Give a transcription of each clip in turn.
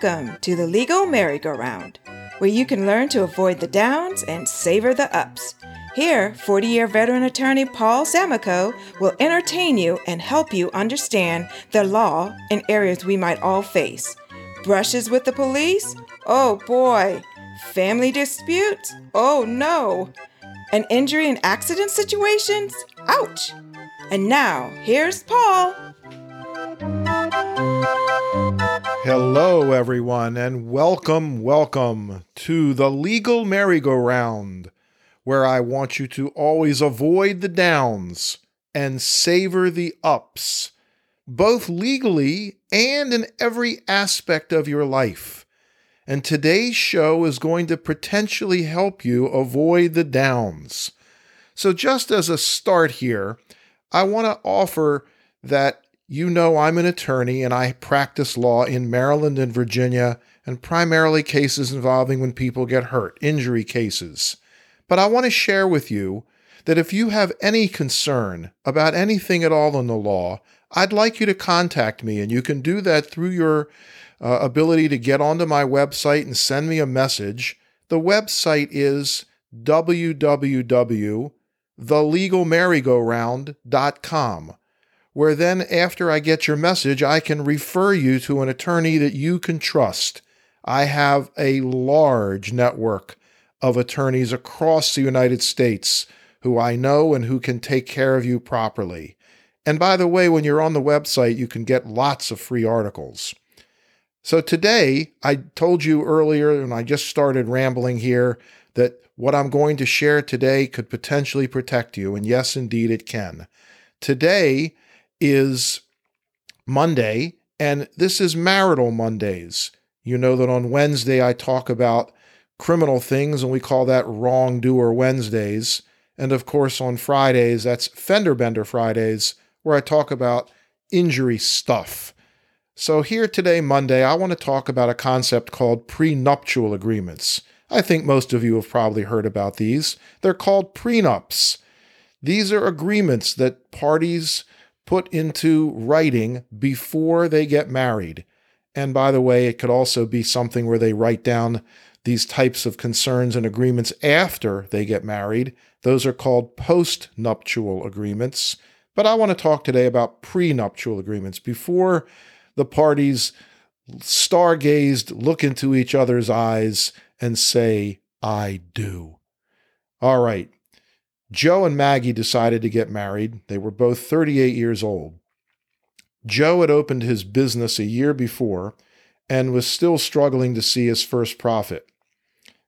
Welcome to the Legal Merry-Go-Round, where you can learn to avoid the downs and savor the ups. Here, 40 year veteran attorney Paul Samakow will entertain you and help you understand the law in areas we might all face. Brushes with the police? Oh boy. Family disputes? Oh no. An injury and accident situations? Ouch. And now, here's Paul. Hello, everyone, and welcome, welcome to the Legal Merry-Go-Round, where I want you to always avoid the downs and savor the ups, both legally and in every aspect of your life. And today's show is going to potentially help you avoid the downs. So, just as a start here, I want to offer that you know I'm an attorney and I practice law in Maryland and Virginia, and primarily cases involving when people get hurt, injury cases. But I want to share with you that if you have any concern about anything at all in the law, I'd like you to contact me, and you can do that through your uh, ability to get onto my website and send me a message. The website is www.thelegalmerrygoround.com where then after I get your message, I can refer you to an attorney that you can trust. I have a large network of attorneys across the United States who I know and who can take care of you properly. And by the way, when you're on the website, you can get lots of free articles. So today, I told you earlier, and I just started rambling here, that what I'm going to share today could potentially protect you. And yes, indeed, it can. Today, is Monday, and this is Marital Mondays. You know that on Wednesday I talk about criminal things, and we call that Wrongdoer Wednesdays. And of course, on Fridays, that's Fender Bender Fridays, where I talk about injury stuff. So, here today, Monday, I want to talk about a concept called prenuptial agreements. I think most of you have probably heard about these. They're called prenups. These are agreements that parties put into writing before they get married. And by the way, it could also be something where they write down these types of concerns and agreements after they get married. Those are called post nuptial agreements. But I want to talk today about prenuptial agreements before the parties stargazed, look into each other's eyes, and say, I do. All right. Joe and Maggie decided to get married. They were both 38 years old. Joe had opened his business a year before and was still struggling to see his first profit.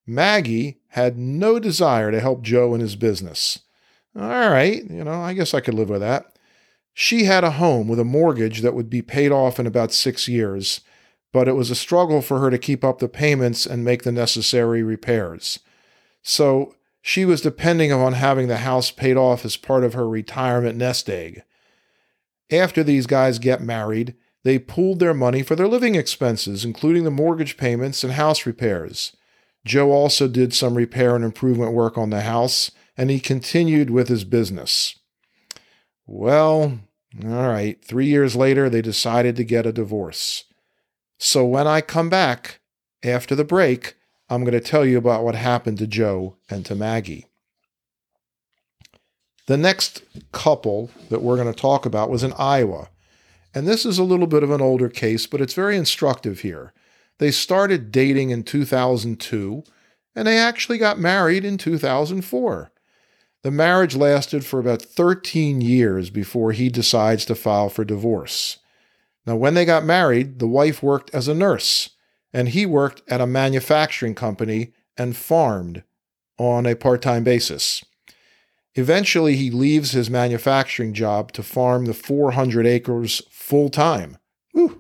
Maggie had no desire to help Joe in his business. All right, you know, I guess I could live with that. She had a home with a mortgage that would be paid off in about six years, but it was a struggle for her to keep up the payments and make the necessary repairs. So she was depending on having the house paid off as part of her retirement nest egg. After these guys get married, they pooled their money for their living expenses, including the mortgage payments and house repairs. Joe also did some repair and improvement work on the house, and he continued with his business. Well, all right, three years later, they decided to get a divorce. So when I come back after the break, I'm going to tell you about what happened to Joe and to Maggie. The next couple that we're going to talk about was in Iowa. And this is a little bit of an older case, but it's very instructive here. They started dating in 2002, and they actually got married in 2004. The marriage lasted for about 13 years before he decides to file for divorce. Now, when they got married, the wife worked as a nurse and he worked at a manufacturing company and farmed on a part time basis. Eventually, he leaves his manufacturing job to farm the 400 acres full time.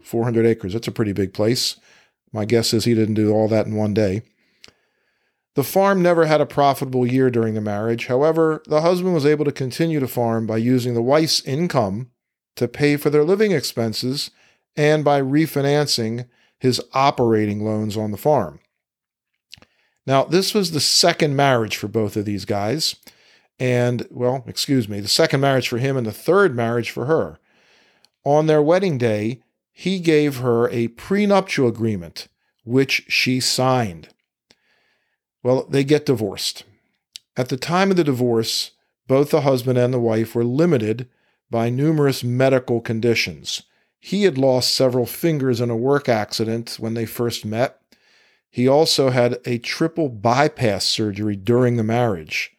400 acres, that's a pretty big place. My guess is he didn't do all that in one day. The farm never had a profitable year during the marriage. However, the husband was able to continue to farm by using the wife's income to pay for their living expenses and by refinancing his operating loans on the farm. Now, this was the second marriage for both of these guys. And, well, excuse me, the second marriage for him and the third marriage for her. On their wedding day, he gave her a prenuptial agreement which she signed. Well, they get divorced. At the time of the divorce, both the husband and the wife were limited by numerous medical conditions. He had lost several fingers in a work accident when they first met. He also had a triple bypass surgery during the marriage.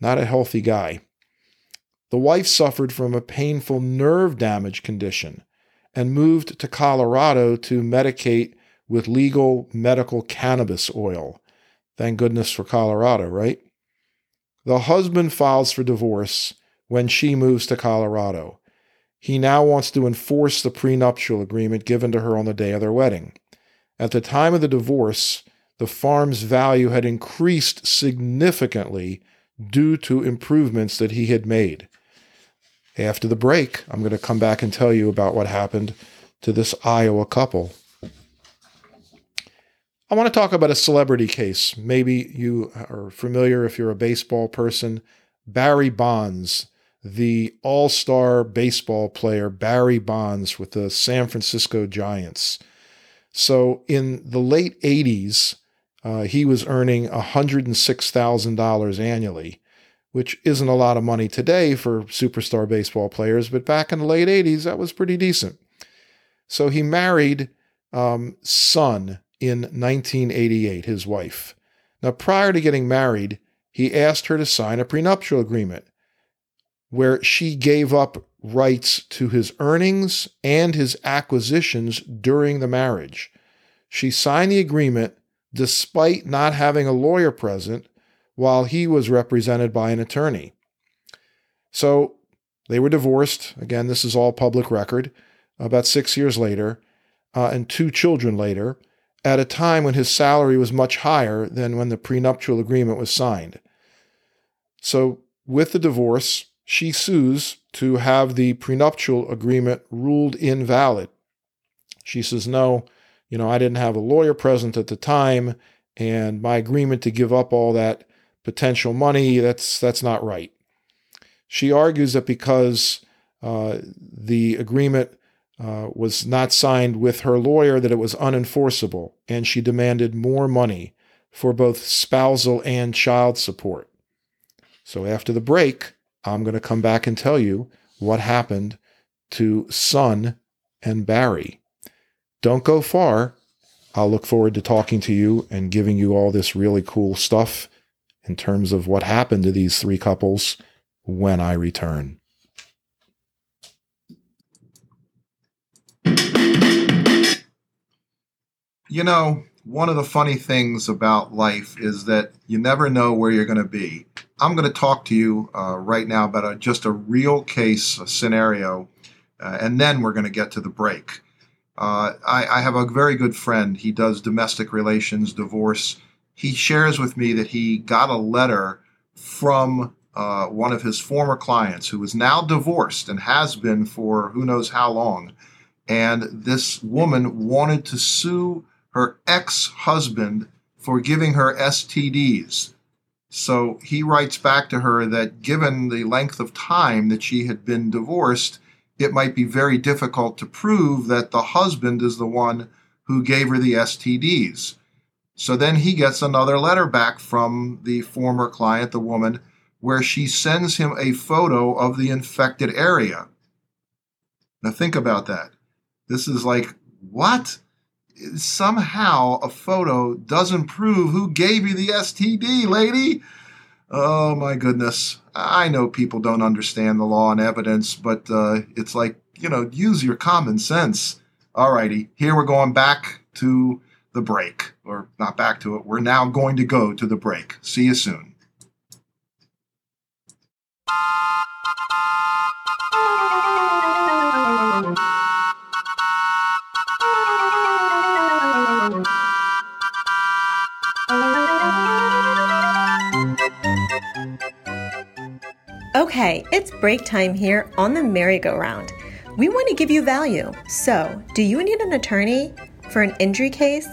Not a healthy guy. The wife suffered from a painful nerve damage condition and moved to Colorado to medicate with legal medical cannabis oil. Thank goodness for Colorado, right? The husband files for divorce when she moves to Colorado. He now wants to enforce the prenuptial agreement given to her on the day of their wedding. At the time of the divorce, the farm's value had increased significantly due to improvements that he had made. After the break, I'm going to come back and tell you about what happened to this Iowa couple. I want to talk about a celebrity case. Maybe you are familiar if you're a baseball person. Barry Bonds, the all star baseball player, Barry Bonds with the San Francisco Giants. So in the late 80s, uh, he was earning $106,000 annually, which isn't a lot of money today for superstar baseball players, but back in the late 80s, that was pretty decent. So he married um, Sun in 1988, his wife. Now, prior to getting married, he asked her to sign a prenuptial agreement where she gave up rights to his earnings and his acquisitions during the marriage. She signed the agreement despite not having a lawyer present while he was represented by an attorney. So they were divorced. Again, this is all public record. About six years later, uh, and two children later, at a time when his salary was much higher than when the prenuptial agreement was signed. So, with the divorce, she sues to have the prenuptial agreement ruled invalid. She says, No, you know, I didn't have a lawyer present at the time, and my agreement to give up all that potential money, that's, that's not right. She argues that because uh, the agreement uh, was not signed with her lawyer that it was unenforceable, and she demanded more money for both spousal and child support. So after the break, I'm going to come back and tell you what happened to Sun and Barry. Don't go far. I'll look forward to talking to you and giving you all this really cool stuff in terms of what happened to these three couples when I return. You know, one of the funny things about life is that you never know where you're going to be. I'm going to talk to you uh, right now about a, just a real case a scenario, uh, and then we're going to get to the break. Uh, I, I, have a very good friend. He does domestic relations, divorce. He shares with me that he got a letter from uh, one of his former clients who is now divorced and has been for who knows how long. And this woman wanted to sue her ex husband for giving her STDs. So he writes back to her that given the length of time that she had been divorced, it might be very difficult to prove that the husband is the one who gave her the STDs. So then he gets another letter back from the former client, the woman, where she sends him a photo of the infected area. Now think about that. This is like, what? Somehow a photo doesn't prove who gave you the STD, lady. Oh my goodness. I know people don't understand the law and evidence, but uh, it's like, you know, use your common sense. Alrighty, here we're going back to the break, or not back to it. We're now going to go to the break. See you soon. Okay, it's break time here on the merry-go-round. We want to give you value. So, do you need an attorney for an injury case,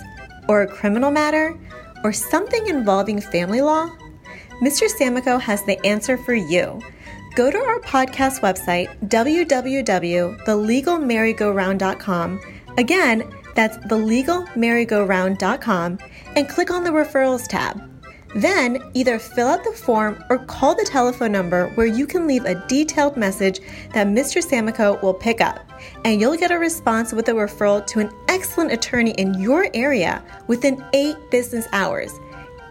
or a criminal matter, or something involving family law? Mr. Samakow has the answer for you. Go to our podcast website, www.thelegalmerrygoround.com. Again, That's thelegalmerrygoround.com and click on the referrals tab. Then either fill out the form or call the telephone number where you can leave a detailed message that Mr. Samakow will pick up, and you'll get a response with a referral to an excellent attorney in your area within eight business hours.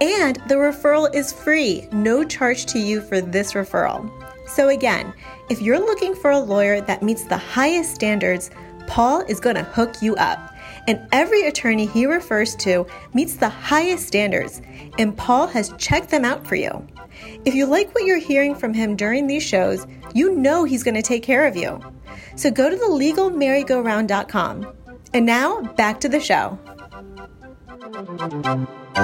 And the referral is free, no charge to you for this referral. So, again, if you're looking for a lawyer that meets the highest standards, Paul is going to hook you up and every attorney he refers to meets the highest standards, and Paul has checked them out for you. If you like what you're hearing from him during these shows, you know he's going to take care of you. So go to thelegalmerrygoround.com. And now, back to the show. So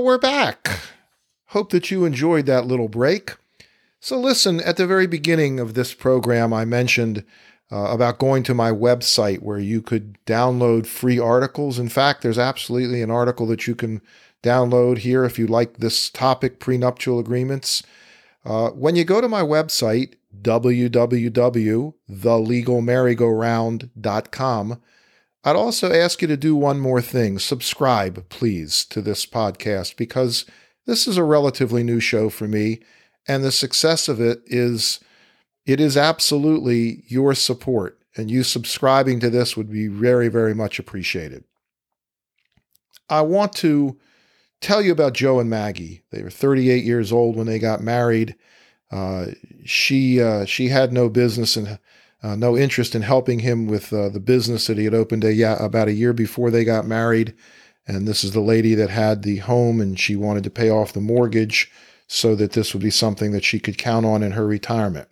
we're back. Hope that you enjoyed that little break. So, listen, at the very beginning of this program, I mentioned uh, about going to my website where you could download free articles. In fact, there's absolutely an article that you can download here if you like this topic prenuptial agreements. Uh, when you go to my website, www.thelegalmerrygoround.com, I'd also ask you to do one more thing. Subscribe, please, to this podcast because this is a relatively new show for me, and the success of it is it is absolutely your support, and you subscribing to this would be very, very much appreciated. I want to tell you about Joe and Maggie. They were 38 years old when they got married. Uh, she uh, she had no business and uh, no interest in helping him with uh, the business that he had opened a, yeah, about a year before they got married. And this is the lady that had the home, and she wanted to pay off the mortgage so that this would be something that she could count on in her retirement.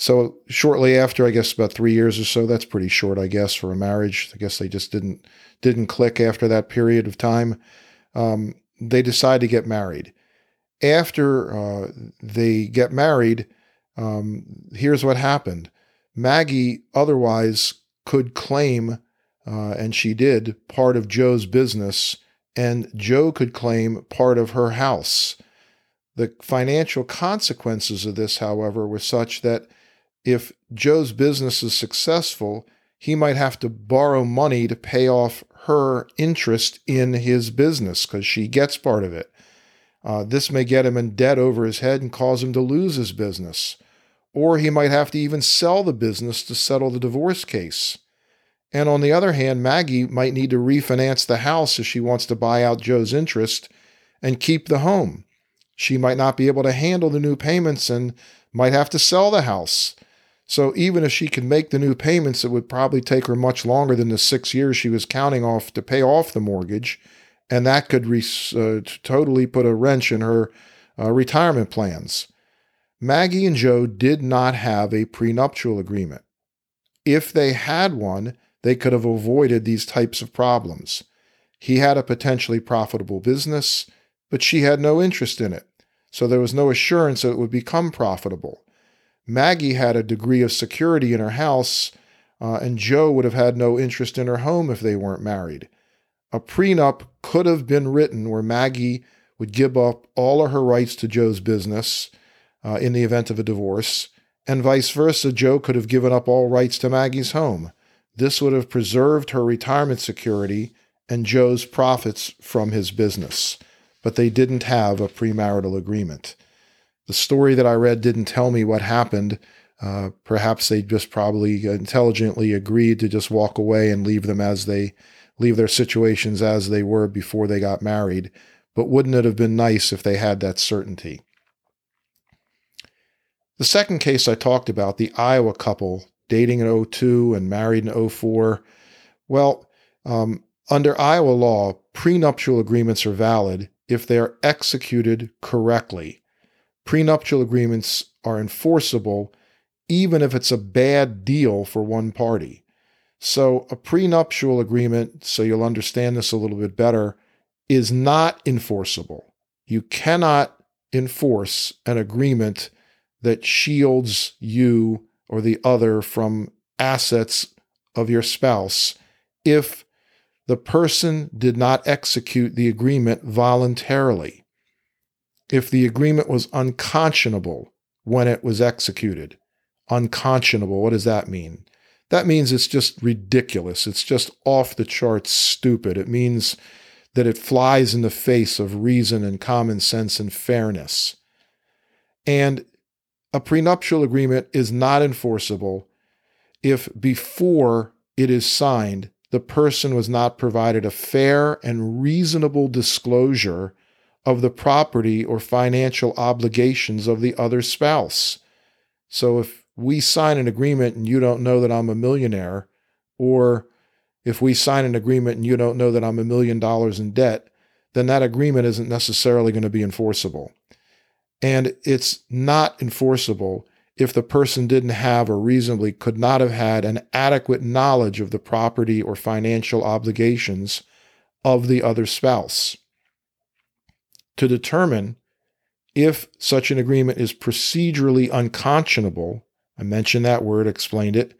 So shortly after, I guess about three years or so, that's pretty short, I guess, for a marriage. I guess they just didn't didn't click after that period of time. Um, they decide to get married. After uh, they get married, um, here's what happened. Maggie otherwise could claim, uh, and she did, part of Joe's business, and Joe could claim part of her house. The financial consequences of this, however, were such that if Joe's business is successful, he might have to borrow money to pay off her interest in his business because she gets part of it. Uh, this may get him in debt over his head and cause him to lose his business. Or he might have to even sell the business to settle the divorce case. And on the other hand, Maggie might need to refinance the house if she wants to buy out Joe's interest and keep the home. She might not be able to handle the new payments and might have to sell the house. So even if she could make the new payments, it would probably take her much longer than the six years she was counting off to pay off the mortgage. And that could re- uh, totally put a wrench in her uh, retirement plans. Maggie and Joe did not have a prenuptial agreement. If they had one, they could have avoided these types of problems. He had a potentially profitable business, but she had no interest in it, so there was no assurance that it would become profitable. Maggie had a degree of security in her house, uh, and Joe would have had no interest in her home if they weren't married. A prenup could have been written where Maggie would give up all of her rights to Joe's business uh, in the event of a divorce, and vice versa. Joe could have given up all rights to Maggie's home. This would have preserved her retirement security and Joe's profits from his business. But they didn't have a premarital agreement. The story that I read didn't tell me what happened. Uh, perhaps they just probably intelligently agreed to just walk away and leave them as they leave their situations as they were before they got married. But wouldn't it have been nice if they had that certainty? The second case I talked about, the Iowa couple dating in 02 and married in 04, well, um, under Iowa law, prenuptial agreements are valid if they are executed correctly prenuptial agreements are enforceable even if it's a bad deal for one party. So, a prenuptial agreement, so you'll understand this a little bit better, is not enforceable. You cannot enforce an agreement that shields you or the other from assets of your spouse if the person did not execute the agreement voluntarily, if the agreement was unconscionable when it was executed. Unconscionable, what does that mean? That means it's just ridiculous. It's just off the charts stupid. It means that it flies in the face of reason and common sense and fairness. And a prenuptial agreement is not enforceable if before it is signed, the person was not provided a fair and reasonable disclosure of the property or financial obligations of the other spouse. So if we sign an agreement and you don't know that I'm a millionaire, or if we sign an agreement and you don't know that I'm a million dollars in debt, then that agreement isn't necessarily going to be enforceable. And it's not enforceable if the person didn't have or reasonably could not have had an adequate knowledge of the property or financial obligations of the other spouse. To determine if such an agreement is procedurally unconscionable, I mentioned that word, explained it,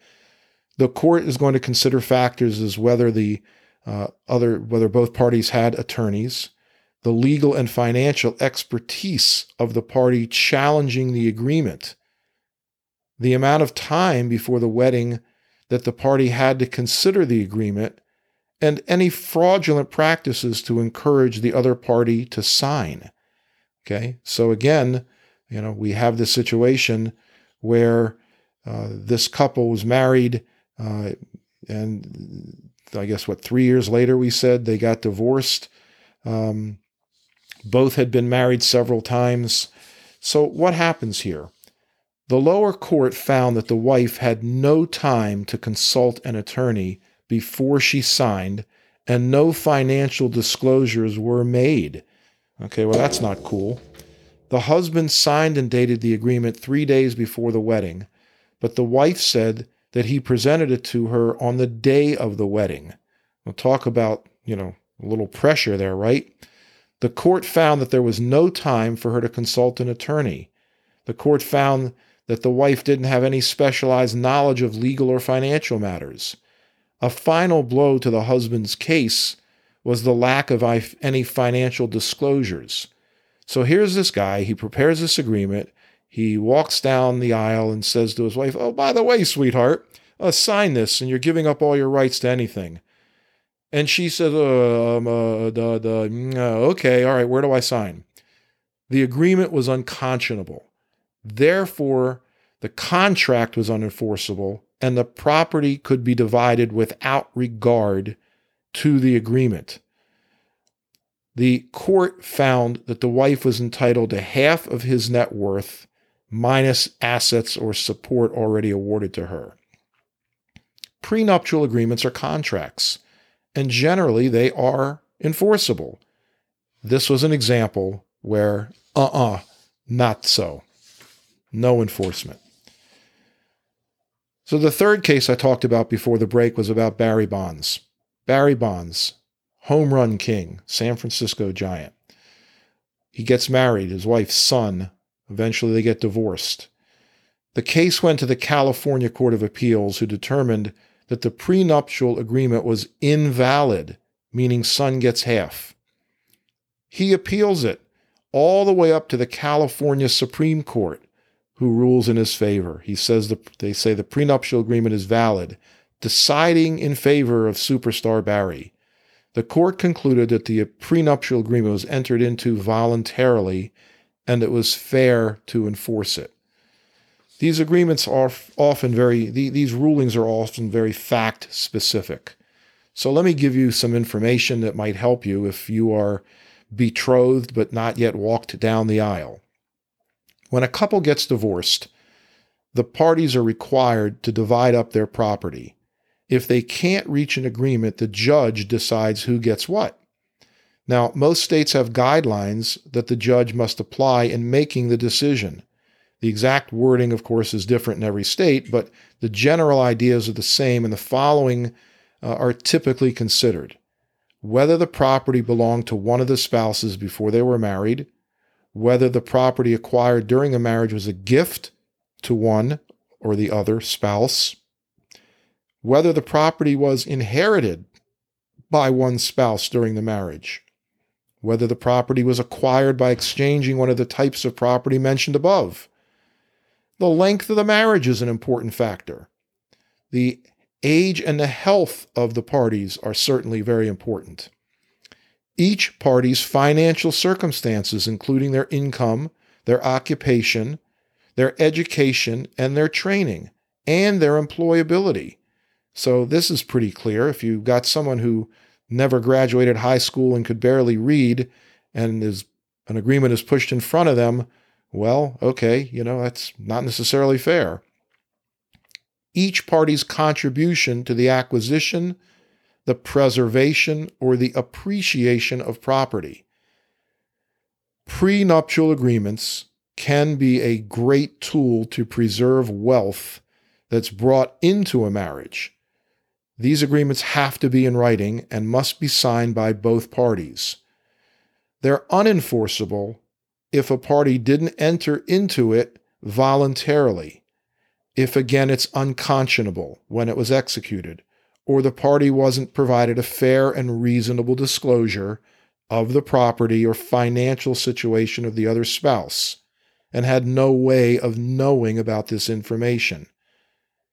the court is going to consider factors as whether the uh, other whether both parties had attorneys, the legal and financial expertise of the party challenging the agreement, the amount of time before the wedding that the party had to consider the agreement, and any fraudulent practices to encourage the other party to sign. Okay, so again, you know, we have this situation where uh, this couple was married, uh, and I guess what, three years later, we said they got divorced. Um, both had been married several times. So, what happens here? The lower court found that the wife had no time to consult an attorney before she signed, and no financial disclosures were made. Okay, well, that's not cool. The husband signed and dated the agreement three days before the wedding, but the wife said that he presented it to her on the day of the wedding. We'll talk about, you know, a little pressure there, right? The court found that there was no time for her to consult an attorney. The court found that the wife didn't have any specialized knowledge of legal or financial matters. A final blow to the husband's case was the lack of any financial disclosures. So here's this guy, he prepares this agreement, he walks down the aisle and says to his wife, Oh, by the way, sweetheart, uh, sign this and you're giving up all your rights to anything. And she says, uh, um, uh, the, mm, uh, okay, all right, where do I sign? The agreement was unconscionable. Therefore, the contract was unenforceable and the property could be divided without regard to the agreement. The court found that the wife was entitled to half of his net worth minus assets or support already awarded to her. Prenuptial agreements are contracts, and generally they are enforceable. This was an example where, uh uh-uh, uh, not so no enforcement. So the third case I talked about before the break was about Barry Bonds. Barry Bonds, home run king, San Francisco Giant. He gets married, his wife's Sun. Eventually they get divorced. The case went to the California Court of Appeals, who determined that the prenuptial agreement was invalid, meaning Sun gets half. He appeals it all the way up to the California Supreme Court, who rules in his favor. He says the, they say the prenuptial agreement is valid, deciding in favor of superstar Barry. The court concluded that the prenuptial agreement was entered into voluntarily and it was fair to enforce it. These agreements are often very, these rulings are often very fact specific. So let me give you some information that might help you if you are betrothed but not yet walked down the aisle. When a couple gets divorced, the parties are required to divide up their property. If they can't reach an agreement, the judge decides who gets what. Now, most states have guidelines that the judge must apply in making the decision. The exact wording, of course, is different in every state, but the general ideas are the same, and the following uh, are typically considered whether the property belonged to one of the spouses before they were married, whether the property acquired during the marriage was a gift to one or the other spouse, whether the property was inherited by one spouse during the marriage, whether the property was acquired by exchanging one of the types of property mentioned above. The length of the marriage is an important factor. The age and the health of the parties are certainly very important. Each party's financial circumstances, including their income, their occupation, their education, and their training, and their employability. So, this is pretty clear. If you've got someone who never graduated high school and could barely read, and is an agreement is pushed in front of them, well, okay, you know, that's not necessarily fair. Each party's contribution to the acquisition, the preservation, or the appreciation of property. Prenuptial agreements can be a great tool to preserve wealth that's brought into a marriage. These agreements have to be in writing and must be signed by both parties. They're unenforceable if a party didn't enter into it voluntarily, if again it's unconscionable when it was executed, or the party wasn't provided a fair and reasonable disclosure of the property or financial situation of the other spouse, and had no way of knowing about this information.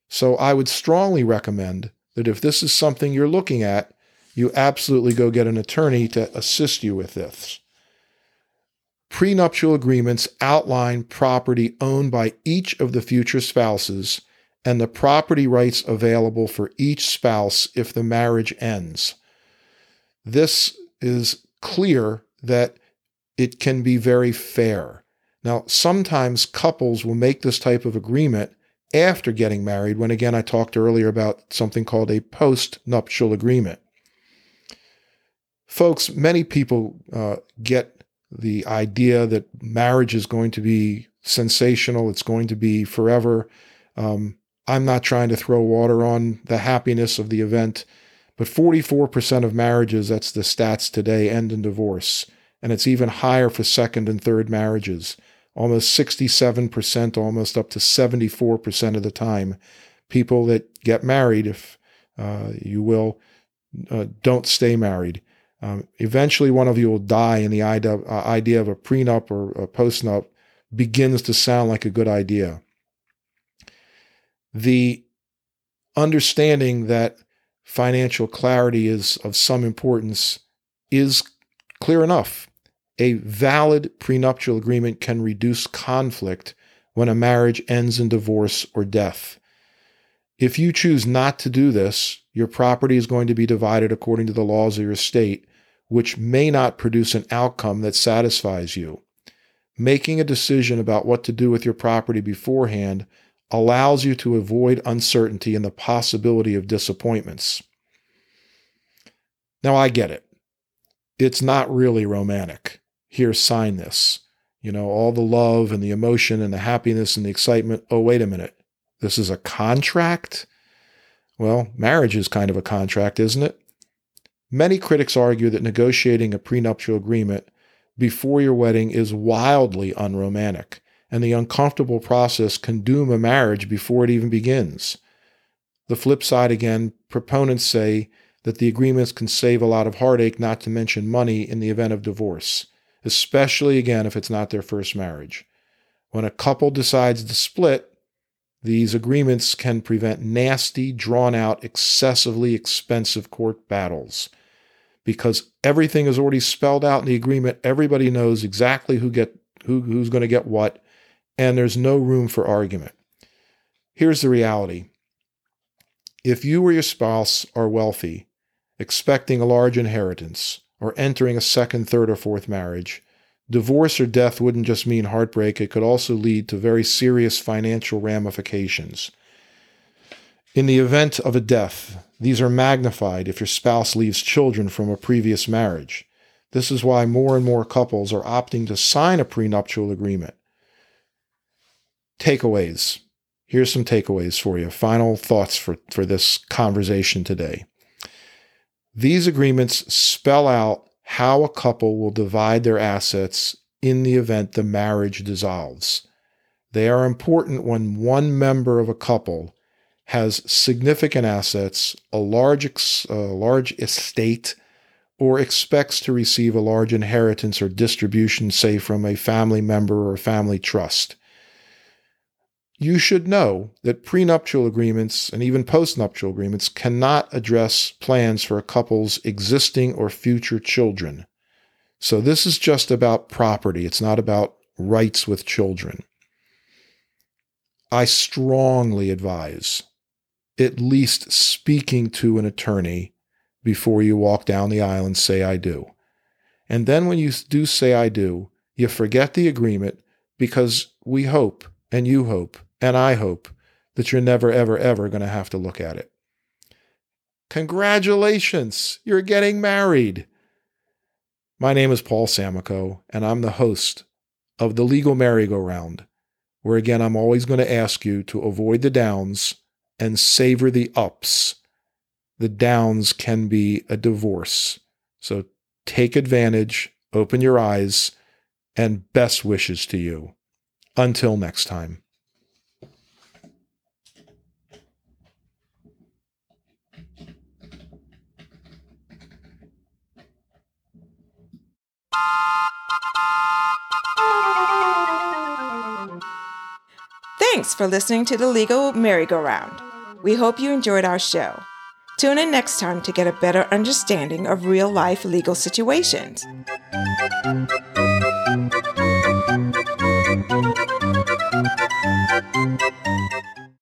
So I would strongly recommend that if this is something you're looking at, you absolutely go get an attorney to assist you with this. Prenuptial agreements outline property owned by each of the future spouses and the property rights available for each spouse if the marriage ends. This is clear that it can be very fair. Now, sometimes couples will make this type of agreement after getting married, when again I talked earlier about something called a post nuptial agreement. Folks, many people uh, get the idea that marriage is going to be sensational, it's going to be forever. Um, I'm not trying to throw water on the happiness of the event, but 44% of marriages, that's the stats today, end in divorce. And it's even higher for second and third marriages. Almost 67%, almost up to 74% of the time, people that get married, if uh, you will, uh, don't stay married. Um, eventually, one of you will die, and the idea, uh, idea of a prenup or a postnup begins to sound like a good idea. The understanding that financial clarity is of some importance is clear enough. A valid prenuptial agreement can reduce conflict when a marriage ends in divorce or death. If you choose not to do this, your property is going to be divided according to the laws of your state, which may not produce an outcome that satisfies you. Making a decision about what to do with your property beforehand allows you to avoid uncertainty and the possibility of disappointments. Now, I get it. It's not really romantic. Here, sign this. You know, all the love and the emotion and the happiness and the excitement. Oh, wait a minute. This is a contract? Well, marriage is kind of a contract, isn't it? Many critics argue that negotiating a prenuptial agreement before your wedding is wildly unromantic, and the uncomfortable process can doom a marriage before it even begins. The flip side again, proponents say that the agreements can save a lot of heartache, not to mention money, in the event of divorce, especially again if it's not their first marriage. When a couple decides to split, these agreements can prevent nasty, drawn out, excessively expensive court battles because everything is already spelled out in the agreement. Everybody knows exactly who get who, who's going to get what, and there's no room for argument. Here's the reality. If you or your spouse are wealthy, expecting a large inheritance, or entering a second, third, or fourth marriage, divorce or death wouldn't just mean heartbreak, it could also lead to very serious financial ramifications. In the event of a death, these are magnified if your spouse leaves children from a previous marriage. This is why more and more couples are opting to sign a prenuptial agreement. Takeaways. Here's some takeaways for you. Final thoughts for, for this conversation today. These agreements spell out how a couple will divide their assets in the event the marriage dissolves. They are important when one member of a couple has significant assets, a large, a large estate, or expects to receive a large inheritance or distribution, say from a family member or family trust. You should know that prenuptial agreements and even postnuptial agreements cannot address plans for a couple's existing or future children. So this is just about property. It's not about rights with children. I strongly advise at least speaking to an attorney before you walk down the aisle and say, I do. And then when you do say, I do, you forget the agreement because we hope, and you hope, and I hope that you're never, ever, ever going to have to look at it. Congratulations, you're getting married. My name is Paul Samakow, and I'm the host of the Legal Merry-Go-Round, where again, I'm always going to ask you to avoid the downs and savor the ups the downs can be a divorce. So take advantage, open your eyes, and best wishes to you. Until next time. Thanks for listening to the Legal Merry-Go-Round. We hope you enjoyed our show. Tune in next time to get a better understanding of real life legal situations.